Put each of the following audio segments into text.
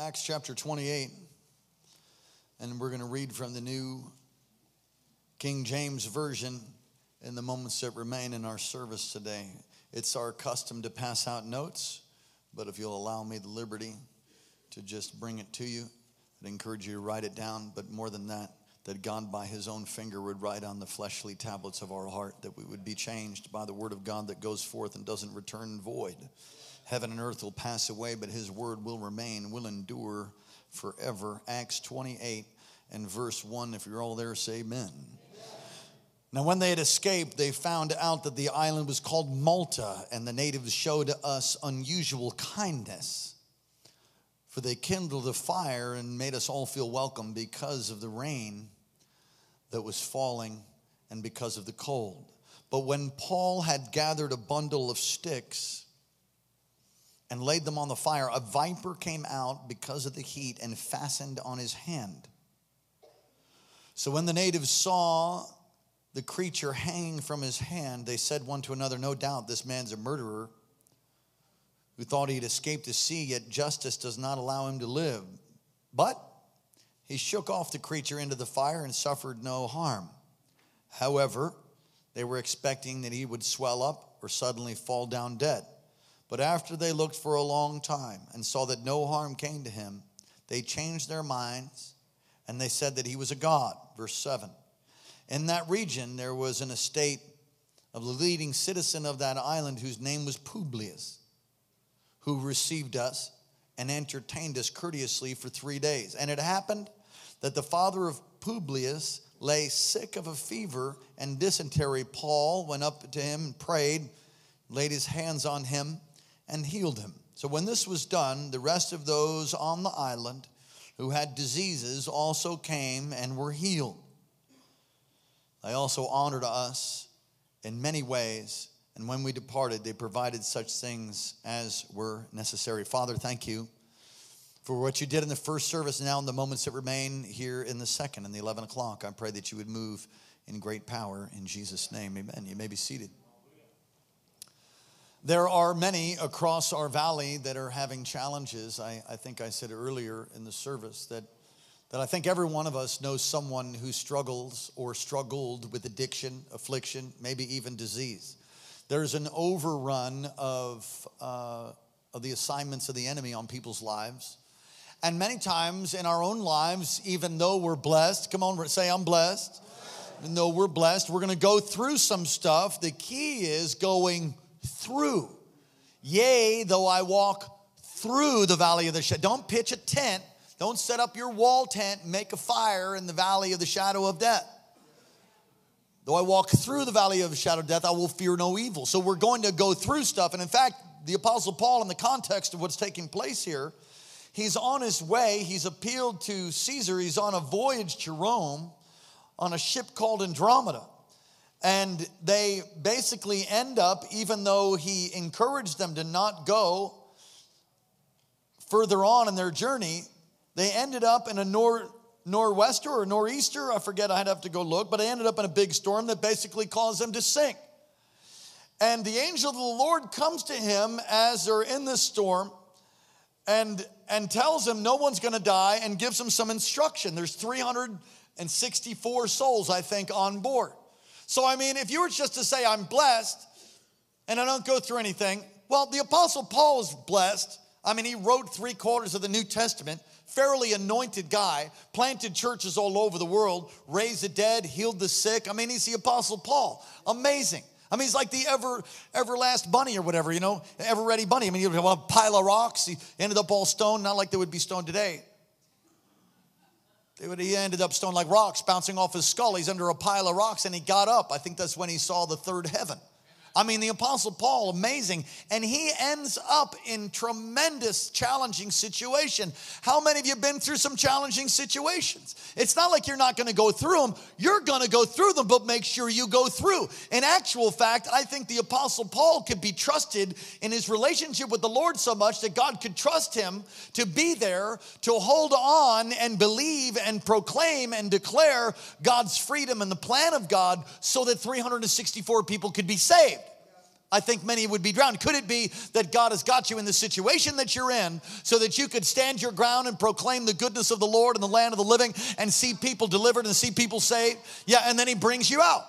Acts chapter 28, and we're going to read from the New King James Version in the moments that remain in our service today. It's our custom to pass out notes, but if you'll allow me the liberty to just bring it to you, I'd encourage you to write it down, but more than that, that God by his own finger would write on the fleshly tablets of our heart, that we would be changed by the word of God that goes forth and doesn't return void. Heaven and earth will pass away, but his word will remain, will endure forever. Acts 28 and verse 1. If you're all there, say amen. Now, when they had escaped, they found out that the island was called Malta, and the natives showed us unusual kindness. For they kindled a fire and made us all feel welcome because of the rain that was falling and because of the cold. But when Paul had gathered a bundle of sticks and laid them on the fire, a viper came out because of the heat and fastened on his hand. So when the natives saw the creature hanging from his hand, they said one to another, No doubt this man's a murderer who thought he'd escaped the sea, yet justice does not allow him to live. But he shook off the creature into the fire and suffered no harm. However, they were expecting that he would swell up or suddenly fall down dead. But after they looked for a long time and saw that no harm came to him, they changed their minds and they said that he was a god. Verse 7. In that region, there was an estate of the leading citizen of that island whose name was Publius who received us and entertained us courteously for three days. And it happened that the father of Publius lay sick of a fever and dysentery. Paul went up to him and prayed, laid his hands on him, and healed him. So when this was done, the rest of those on the island who had diseases also came and were healed. They also honored us in many ways and when we departed, they provided such things as were necessary. Father, thank you for what you did in the first service, now in the moments that remain here in the second and the 11 o'clock. I pray that you would move in great power in Jesus' name. Amen. You may be seated. There are many across our valley that are having challenges. I, I think I said earlier in the service that, that I think every one of us knows someone who struggles or struggled with addiction, affliction, maybe even disease. There's an overrun of, uh, of the assignments of the enemy on people's lives. And many times in our own lives, even though we're blessed, come on, say, I'm blessed. Even though we're blessed, we're gonna go through some stuff. The key is going through. Yea, though I walk through the valley of the shadow. Don't pitch a tent. Don't set up your wall tent make a fire in the valley of the shadow of death. Though I walk through the valley of the shadow of death, I will fear no evil. So we're going to go through stuff. And in fact, the Apostle Paul, in the context of what's taking place here, he's on his way. He's appealed to Caesar. He's on a voyage to Rome on a ship called Andromeda. And they basically end up, even though he encouraged them to not go further on in their journey, they ended up in a nor- nor'wester or nor'easter. I forget, I'd have to go look, but I ended up in a big storm that basically caused them to sink. And the angel of the Lord comes to him as they're in this storm and, and tells him no one's gonna die and gives him some instruction. There's 364 souls, I think, on board. So, I mean, if you were just to say, I'm blessed and I don't go through anything, well, the Apostle Paul is blessed. I mean, he wrote three quarters of the New Testament fairly anointed guy, planted churches all over the world, raised the dead, healed the sick. I mean, he's the Apostle Paul. Amazing. I mean, he's like the ever, everlast bunny or whatever, you know, ever ready bunny. I mean, you have a pile of rocks. He ended up all stone, not like they would be stone today. He ended up stone like rocks bouncing off his skull. He's under a pile of rocks and he got up. I think that's when he saw the third heaven. I mean, the Apostle Paul, amazing. And he ends up in tremendous, challenging situation. How many of you been through some challenging situations? It's not like you're not going to go through them. You're going to go through them, but make sure you go through. In actual fact, I think the Apostle Paul could be trusted in his relationship with the Lord so much that God could trust him to be there, to hold on and believe and proclaim and declare God's freedom and the plan of God so that 364 people could be saved. I think many would be drowned. Could it be that God has got you in the situation that you're in so that you could stand your ground and proclaim the goodness of the Lord in the land of the living and see people delivered and see people saved? Yeah, and then He brings you out.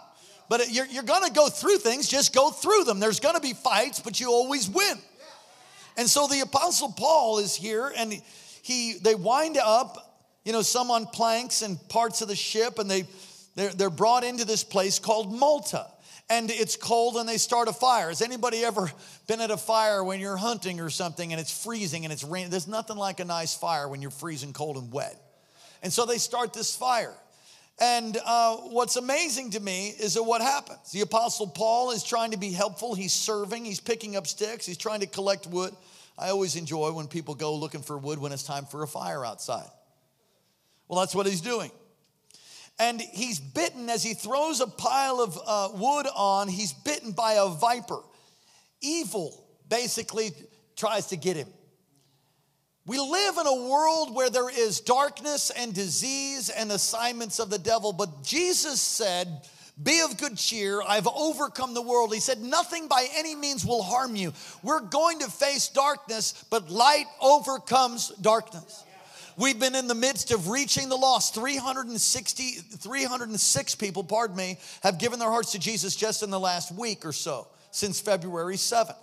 But you're, you're gonna go through things, just go through them. There's gonna be fights, but you always win. And so the Apostle Paul is here and he they wind up, you know, some on planks and parts of the ship, and they they're, they're brought into this place called Malta and it's cold and they start a fire. Has anybody ever been at a fire when you're hunting or something and it's freezing and it's raining? There's nothing like a nice fire when you're freezing cold and wet. And so they start this fire. And uh, what's amazing to me is that what happens? The Apostle Paul is trying to be helpful. He's serving, he's picking up sticks, he's trying to collect wood. I always enjoy when people go looking for wood when it's time for a fire outside. Well, that's what he's doing and he's bitten as he throws a pile of uh, wood on, he's bitten by a viper. Evil basically tries to get him. We live in a world where there is darkness and disease and assignments of the devil, but Jesus said, Be of good cheer. I've overcome the world. He said, Nothing by any means will harm you. We're going to face darkness, but light overcomes darkness. We've been in the midst of reaching the lost. 360, 306 people, pardon me, have given their hearts to Jesus just in the last week or so, since February 7th.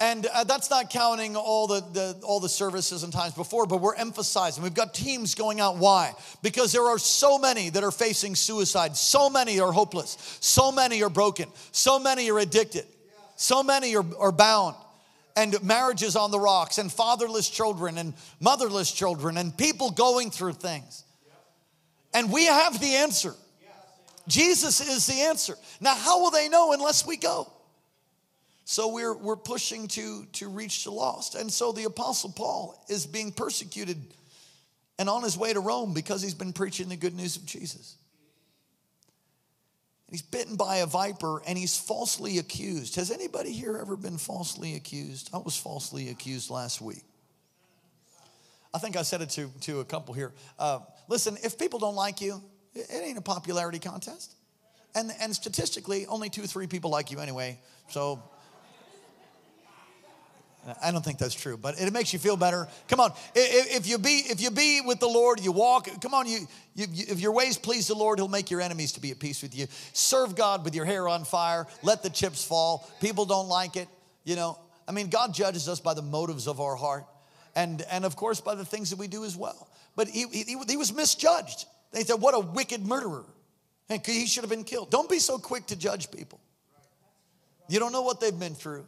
And uh, that's not counting all the, the, all the services and times before, but we're emphasizing. We've got teams going out. Why? Because there are so many that are facing suicide. So many are hopeless. So many are broken. So many are addicted. So many are, are bound and marriages on the rocks and fatherless children and motherless children and people going through things. And we have the answer. Jesus is the answer. Now, how will they know unless we go? So we're, we're pushing to, to reach the lost. And so the Apostle Paul is being persecuted and on his way to Rome because he's been preaching the good news of Jesus. He's bitten by a viper and he's falsely accused. Has anybody here ever been falsely accused? I was falsely accused last week. I think I said it to, to a couple here. Uh, listen, if people don't like you, it ain't a popularity contest. And, and statistically, only two, three people like you anyway. So I don't think that's true, but it makes you feel better. Come on, if you be if you be with the Lord, you walk. Come on, you, you, if your ways please the Lord, He'll make your enemies to be at peace with you. Serve God with your hair on fire. Let the chips fall. People don't like it, you know. I mean, God judges us by the motives of our heart, and and of course by the things that we do as well. But he he, he was misjudged. They said, "What a wicked murderer!" And he should have been killed. Don't be so quick to judge people. You don't know what they've been through.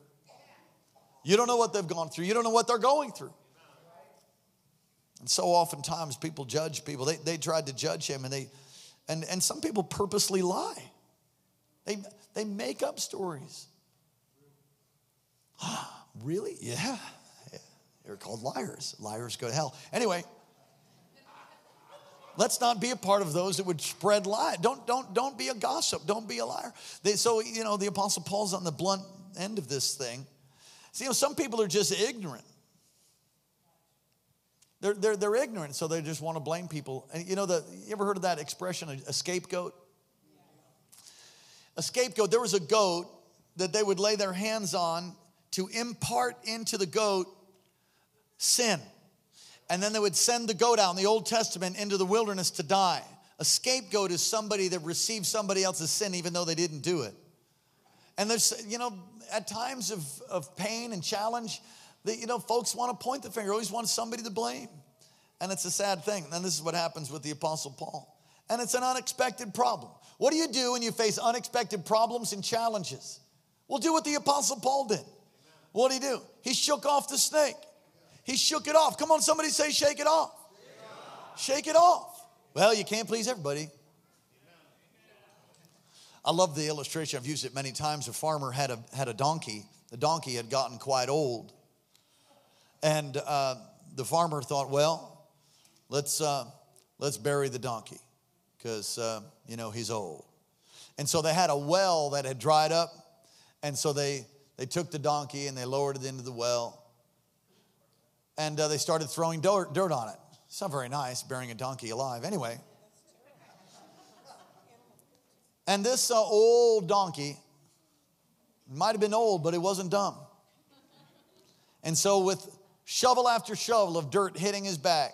You don't know what they've gone through. You don't know what they're going through. And so oftentimes people judge people. They, they tried to judge him and they and, and some people purposely lie. They they make up stories. really? Yeah. They're called liars. Liars go to hell. Anyway, let's not be a part of those that would spread lie. Don't don't don't be a gossip. Don't be a liar. They, so you know the apostle Paul's on the blunt end of this thing. See, you know, some people are just ignorant. They're, they're, they're ignorant, so they just want to blame people. And you know, the, you ever heard of that expression, a, a scapegoat? A scapegoat, there was a goat that they would lay their hands on to impart into the goat sin. And then they would send the goat out in the Old Testament into the wilderness to die. A scapegoat is somebody that receives somebody else's sin even though they didn't do it. And there's, you know, at times of, of pain and challenge, that, you know, folks want to point the finger, always want somebody to blame. And it's a sad thing. And this is what happens with the Apostle Paul. And it's an unexpected problem. What do you do when you face unexpected problems and challenges? Well, do what the Apostle Paul did. What did he do? He shook off the snake. He shook it off. Come on, somebody say, shake it off. Shake it off. Well, you can't please everybody. I love the illustration. I've used it many times. A farmer had a, had a donkey. The donkey had gotten quite old. And uh, the farmer thought, well, let's, uh, let's bury the donkey because, uh, you know, he's old. And so they had a well that had dried up. And so they, they took the donkey and they lowered it into the well. And uh, they started throwing dirt, dirt on it. It's not very nice burying a donkey alive. Anyway, and this uh, old donkey Might have been old, but it wasn't dumb. And so, with shovel after shovel of dirt hitting his back,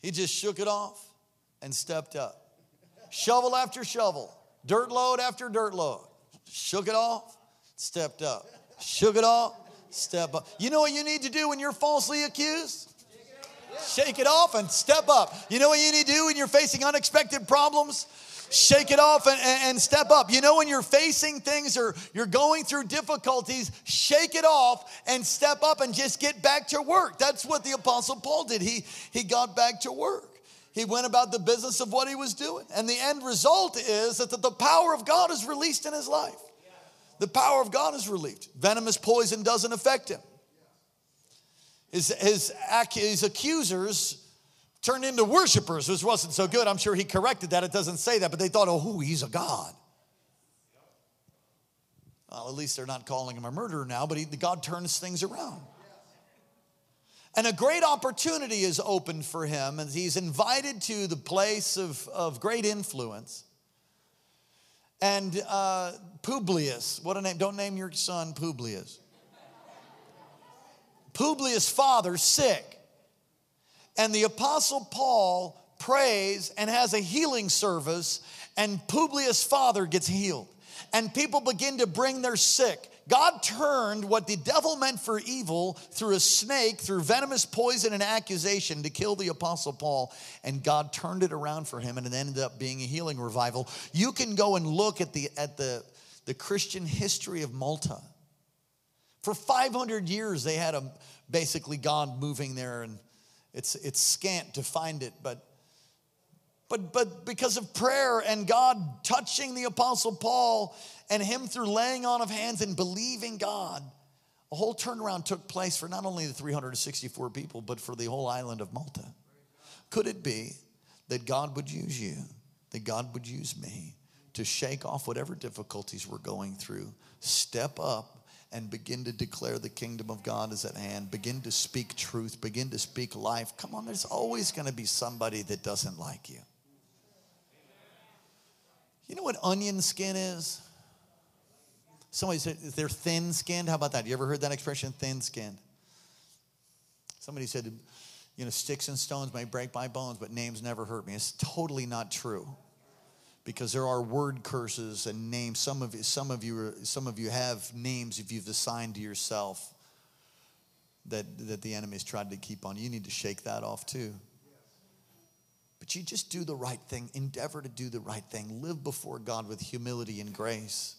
he just shook it off and stepped up. Shovel after shovel, dirt load after dirt load, shook it off, stepped up. Shook it off, step up. You know what you need to do when you're falsely accused? Shake it off and step up. You know what you need to do when you're facing unexpected problems? Shake it off and, and, step up. You know, when you're facing things or you're going through difficulties, shake it off and step up and just get back to work. That's what the Apostle Paul did. He, he got back to work. He went about the business of what he was doing. And the end result is that the power of God is released in his life. The power of God is relieved. Venomous poison doesn't affect him. His, his, his accusers turned into worshipers, which wasn't so good. I'm sure he corrected that. It doesn't say that, but they thought, oh, he's a God. Well, at least they're not calling him a murderer now, but he, God turns things around. And a great opportunity is opened for him as he's invited to the place of, of great influence. And uh, Publius, what a name, don't name your son Publius. Publius' father sick. And the apostle Paul prays and has a healing service, and Publius' father gets healed. And people begin to bring their sick. God turned what the devil meant for evil through a snake, through venomous poison and accusation to kill the apostle Paul, and God turned it around for him and it ended up being a healing revival. You can go and look at the at the, the Christian history of Malta. For 500 years, they had a, basically God moving there, and it's, it's scant to find it, but but but because of prayer and God touching the apostle Paul and him through laying on of hands and believing God, a whole turnaround took place for not only the 364 people, but for the whole island of Malta. Could it be that God would use you, that God would use me to shake off whatever difficulties we're going through, step up and begin to declare the kingdom of God is at hand, begin to speak truth, begin to speak life? Come on, there's always going to be somebody that doesn't like you. You know what onion skin is? Somebody said they're thin skinned. How about that? You ever heard that expression, thin skinned? Somebody said, you know, sticks and stones may break my bones, but names never hurt me. It's totally not true. Because there are word curses and names. Some of you, some of you, some of you have names if you've assigned to yourself that, that the enemy's tried to keep on. You need to shake that off too. But you just do the right thing, endeavor to do the right thing, live before God with humility and grace.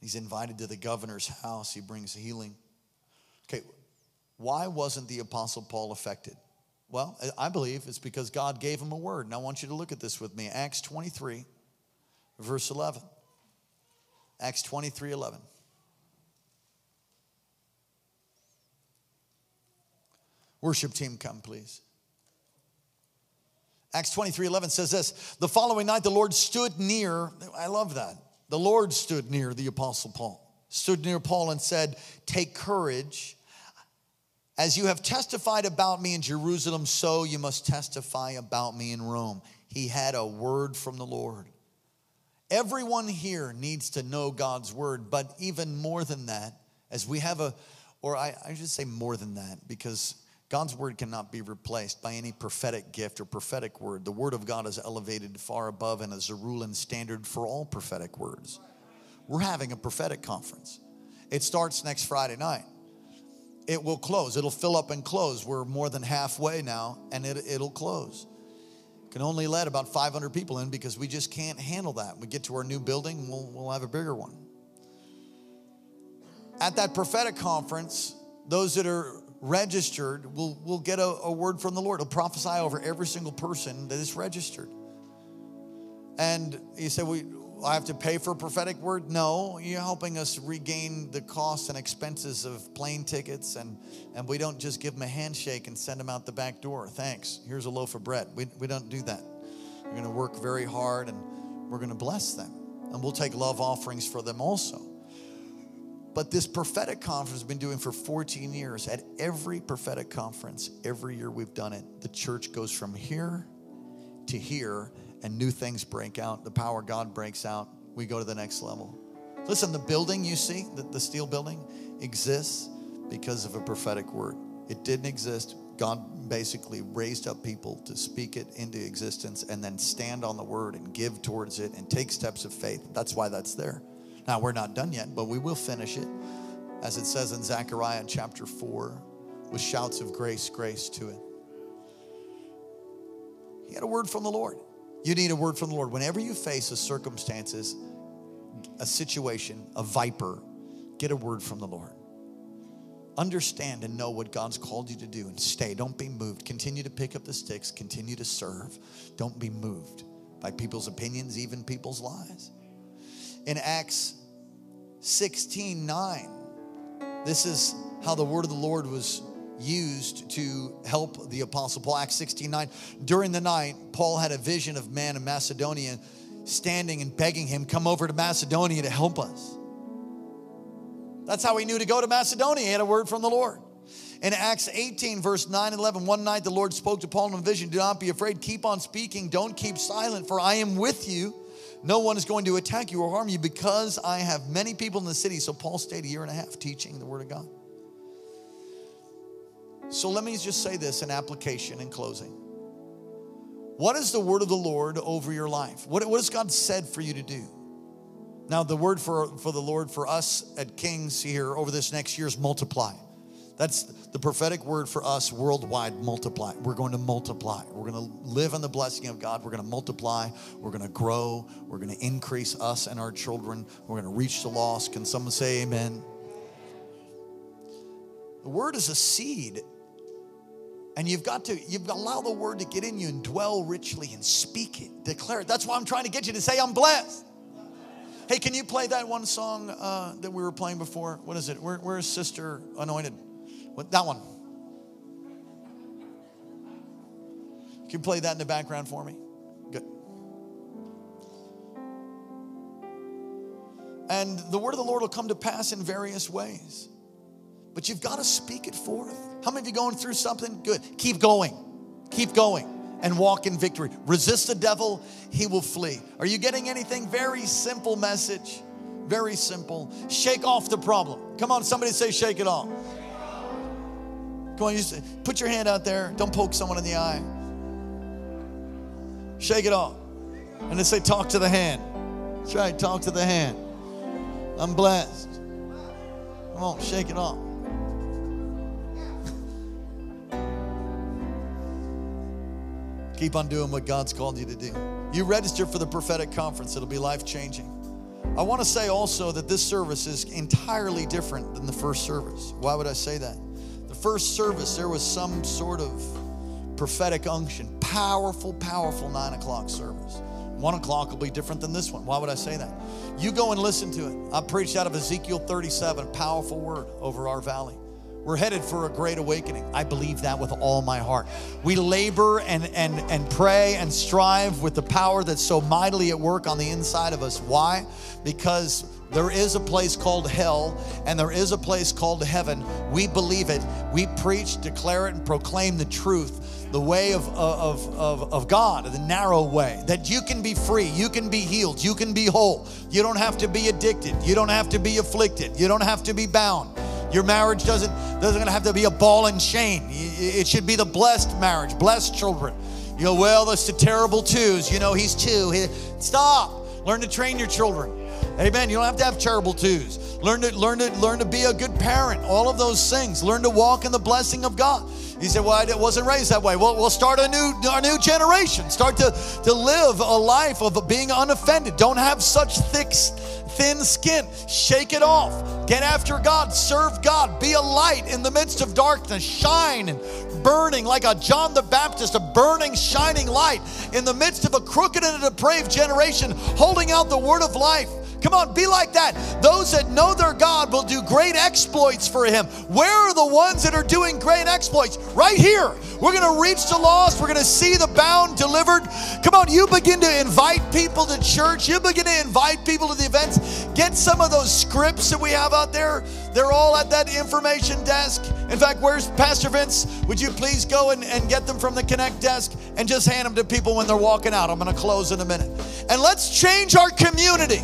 He's invited to the governor's house, he brings healing. Okay, why wasn't the Apostle Paul affected? Well, I believe it's because God gave him a word. And I want you to look at this with me. Acts 23, verse 11. Acts 23, 11. Worship team, come please. Acts 23 11 says this The following night, the Lord stood near, I love that. The Lord stood near the Apostle Paul, stood near Paul and said, Take courage. As you have testified about me in Jerusalem, so you must testify about me in Rome. He had a word from the Lord. Everyone here needs to know God's word, but even more than that, as we have a, or I, I should say more than that, because God's word cannot be replaced by any prophetic gift or prophetic word. The word of God is elevated far above and is a rule and standard for all prophetic words. We're having a prophetic conference. It starts next Friday night. It will close. It'll fill up and close. We're more than halfway now, and it, it'll close. Can only let about 500 people in because we just can't handle that. We get to our new building, we'll, we'll have a bigger one. At that prophetic conference, those that are registered will will get a, a word from the Lord. He'll prophesy over every single person that is registered. And you say, we, I have to pay for a prophetic word? No, you're helping us regain the costs and expenses of plane tickets, and, and we don't just give them a handshake and send them out the back door. Thanks. Here's a loaf of bread. We, we don't do that. We're going to work very hard and we're going to bless them. And we'll take love offerings for them also. But this prophetic conference has been doing for 14 years. At every prophetic conference, every year we've done it, the church goes from here to here and new things break out. The power of God breaks out. we go to the next level. Listen, the building you see, the, the steel building, exists because of a prophetic word. It didn't exist. God basically raised up people to speak it into existence and then stand on the word and give towards it and take steps of faith. That's why that's there. Now, we're not done yet, but we will finish it. As it says in Zechariah chapter 4, with shouts of grace, grace to it. He had a word from the Lord. You need a word from the Lord. Whenever you face a circumstances, a situation, a viper, get a word from the Lord. Understand and know what God's called you to do and stay. Don't be moved. Continue to pick up the sticks, continue to serve. Don't be moved by people's opinions, even people's lies. In Acts 16 9, this is how the word of the Lord was used to help the apostle Paul. Acts 16 9. During the night, Paul had a vision of man in Macedonia standing and begging him, Come over to Macedonia to help us. That's how he knew to go to Macedonia. He had a word from the Lord. In Acts 18, verse 9 and 11, one night the Lord spoke to Paul in a vision Do not be afraid, keep on speaking, don't keep silent, for I am with you. No one is going to attack you or harm you because I have many people in the city. So Paul stayed a year and a half teaching the word of God. So let me just say this in application in closing. What is the word of the Lord over your life? What, what has God said for you to do? Now, the word for, for the Lord for us at Kings here over this next year is multiply. That's the prophetic word for us worldwide multiply. We're going to multiply. We're going to live in the blessing of God. We're going to multiply. We're going to grow. We're going to increase us and our children. We're going to reach the lost. Can someone say amen? The word is a seed. And you've got to you've got to allow the word to get in you and dwell richly and speak it, declare it. That's why I'm trying to get you to say, I'm blessed. Hey, can you play that one song uh, that we were playing before? What is it? Where, where's Sister Anointed? What, that one. Can you play that in the background for me? Good. And the word of the Lord will come to pass in various ways. But you've got to speak it forth. How many of you going through something? Good. Keep going. Keep going and walk in victory. Resist the devil, he will flee. Are you getting anything? Very simple message. Very simple. Shake off the problem. Come on, somebody say, shake it off. Come on, you say, put your hand out there. Don't poke someone in the eye. Shake it off. And then say, talk to the hand. That's right, talk to the hand. I'm blessed. Come on, shake it off. Keep on doing what God's called you to do. You register for the prophetic conference, it'll be life changing. I want to say also that this service is entirely different than the first service. Why would I say that? The first service, there was some sort of prophetic unction, powerful, powerful nine o'clock service. One o'clock will be different than this one. Why would I say that? You go and listen to it. I preached out of Ezekiel 37, powerful word over our valley. We're headed for a great awakening. I believe that with all my heart. We labor and, and, and pray and strive with the power that's so mightily at work on the inside of us. Why? Because there is a place called hell and there is a place called heaven. We believe it. We preach, declare it, and proclaim the truth, the way of, of, of, of God, the narrow way, that you can be free, you can be healed, you can be whole. You don't have to be addicted, you don't have to be afflicted, you don't have to be bound. Your marriage doesn't doesn't have to be a ball and chain. It should be the blessed marriage, blessed children. You go, well, that's the terrible twos. You know, he's two. He, stop. Learn to train your children. Amen. You don't have to have terrible twos. Learn to learn to learn to be a good parent. All of those things. Learn to walk in the blessing of God. He said, "Well, I wasn't raised that way." Well, we'll start a new a new generation. Start to to live a life of being unoffended. Don't have such thick thin skin. Shake it off. Get after God. Serve God. Be a light in the midst of darkness. Shine and burning like a John the Baptist, a burning, shining light in the midst of a crooked and a depraved generation, holding out the word of life. Come on, be like that. Those that know their God will do great exploits for Him. Where are the ones that are doing great exploits? Right here. We're going to reach the lost. We're going to see the bound delivered. Come on, you begin to invite people to church. You begin to invite people to the events. Get some of those scripts that we have out there. They're all at that information desk. In fact, where's Pastor Vince? Would you please go and, and get them from the Connect desk and just hand them to people when they're walking out? I'm going to close in a minute. And let's change our community.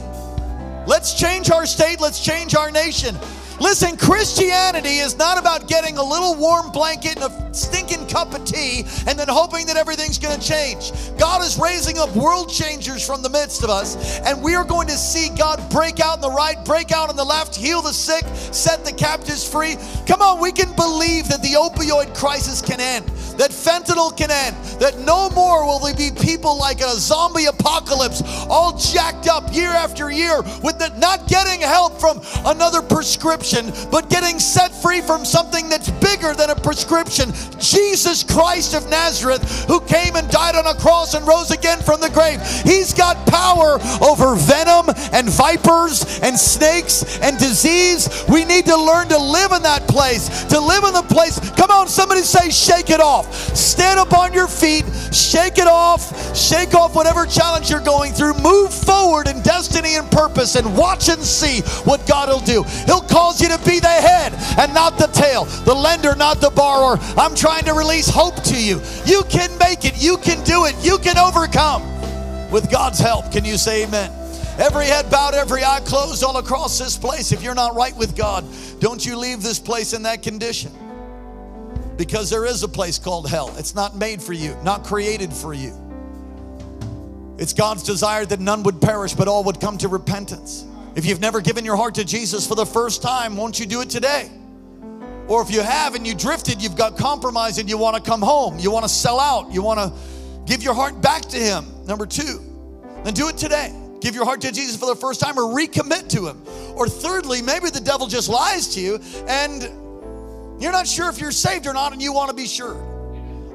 Let's change our state. Let's change our nation. Listen, Christianity is not about getting a little warm blanket and a stinking cup of tea and then hoping that everything's going to change. God is raising up world changers from the midst of us, and we are going to see God break out in the right, break out in the left, heal the sick, set the captives free. Come on, we can believe that the opioid crisis can end that fentanyl can end, that no more will there be people like a zombie apocalypse, all jacked up year after year, with the, not getting help from another prescription, but getting set free from something that's bigger than a prescription. Jesus Christ of Nazareth, who came and died on a cross and rose again from the grave. He's got power over venom and vipers and snakes and disease. We need to learn to live in that place, to live in the place. Come on, somebody say, shake it off. Stand up on your feet, shake it off, shake off whatever challenge you're going through, move forward in destiny and purpose, and watch and see what God will do. He'll cause you to be the head and not the tail, the lender, not the borrower. I'm trying to release hope to you. You can make it, you can do it, you can overcome with God's help. Can you say amen? Every head bowed, every eye closed all across this place. If you're not right with God, don't you leave this place in that condition because there is a place called hell. It's not made for you, not created for you. It's God's desire that none would perish, but all would come to repentance. If you've never given your heart to Jesus for the first time, won't you do it today? Or if you have and you drifted, you've got compromise and you want to come home, you want to sell out, you want to give your heart back to Him. Number two, then do it today. Give your heart to Jesus for the first time or recommit to Him. Or thirdly, maybe the devil just lies to you and you're not sure if you're saved or not, and you want to be sure.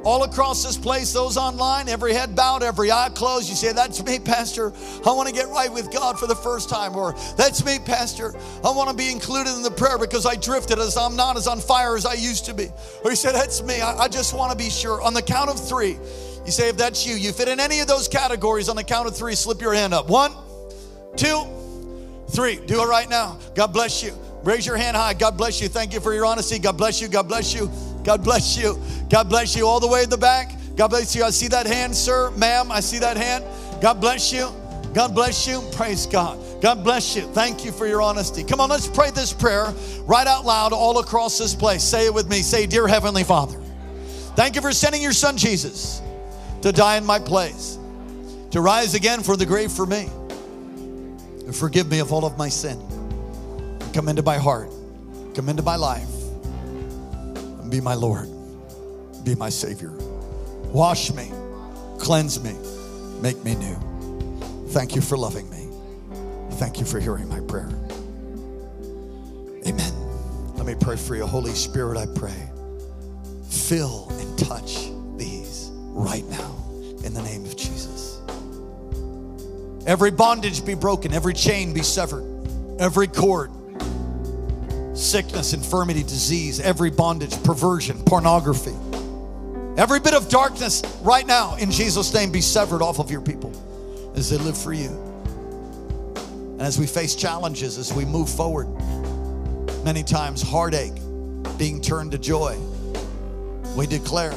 All across this place, those online, every head bowed, every eye closed. You say, That's me, Pastor. I want to get right with God for the first time. Or, That's me, Pastor. I want to be included in the prayer because I drifted as I'm not as on fire as I used to be. Or you say, That's me. I, I just want to be sure. On the count of three, you say, If that's you, you fit in any of those categories on the count of three, slip your hand up. One, two, three. Do it right now. God bless you. Raise your hand high. God bless you. Thank you for your honesty. God bless you. God bless you. God bless you. God bless you all the way in the back. God bless you. I see that hand, sir, ma'am. I see that hand. God bless you. God bless you. Praise God. God bless you. Thank you for your honesty. Come on, let's pray this prayer right out loud all across this place. Say it with me. Say, Dear Heavenly Father, thank you for sending your son Jesus to die in my place, to rise again for the grave for me, and forgive me of all of my sin. Come into my heart, come into my life, and be my Lord, be my Savior. Wash me, cleanse me, make me new. Thank you for loving me. Thank you for hearing my prayer. Amen. Let me pray for you. Holy Spirit, I pray. Fill and touch these right now in the name of Jesus. Every bondage be broken, every chain be severed, every cord sickness, infirmity, disease, every bondage, perversion, pornography. Every bit of darkness right now, in Jesus' name, be severed off of your people as they live for you. And as we face challenges, as we move forward, many times heartache being turned to joy, we declare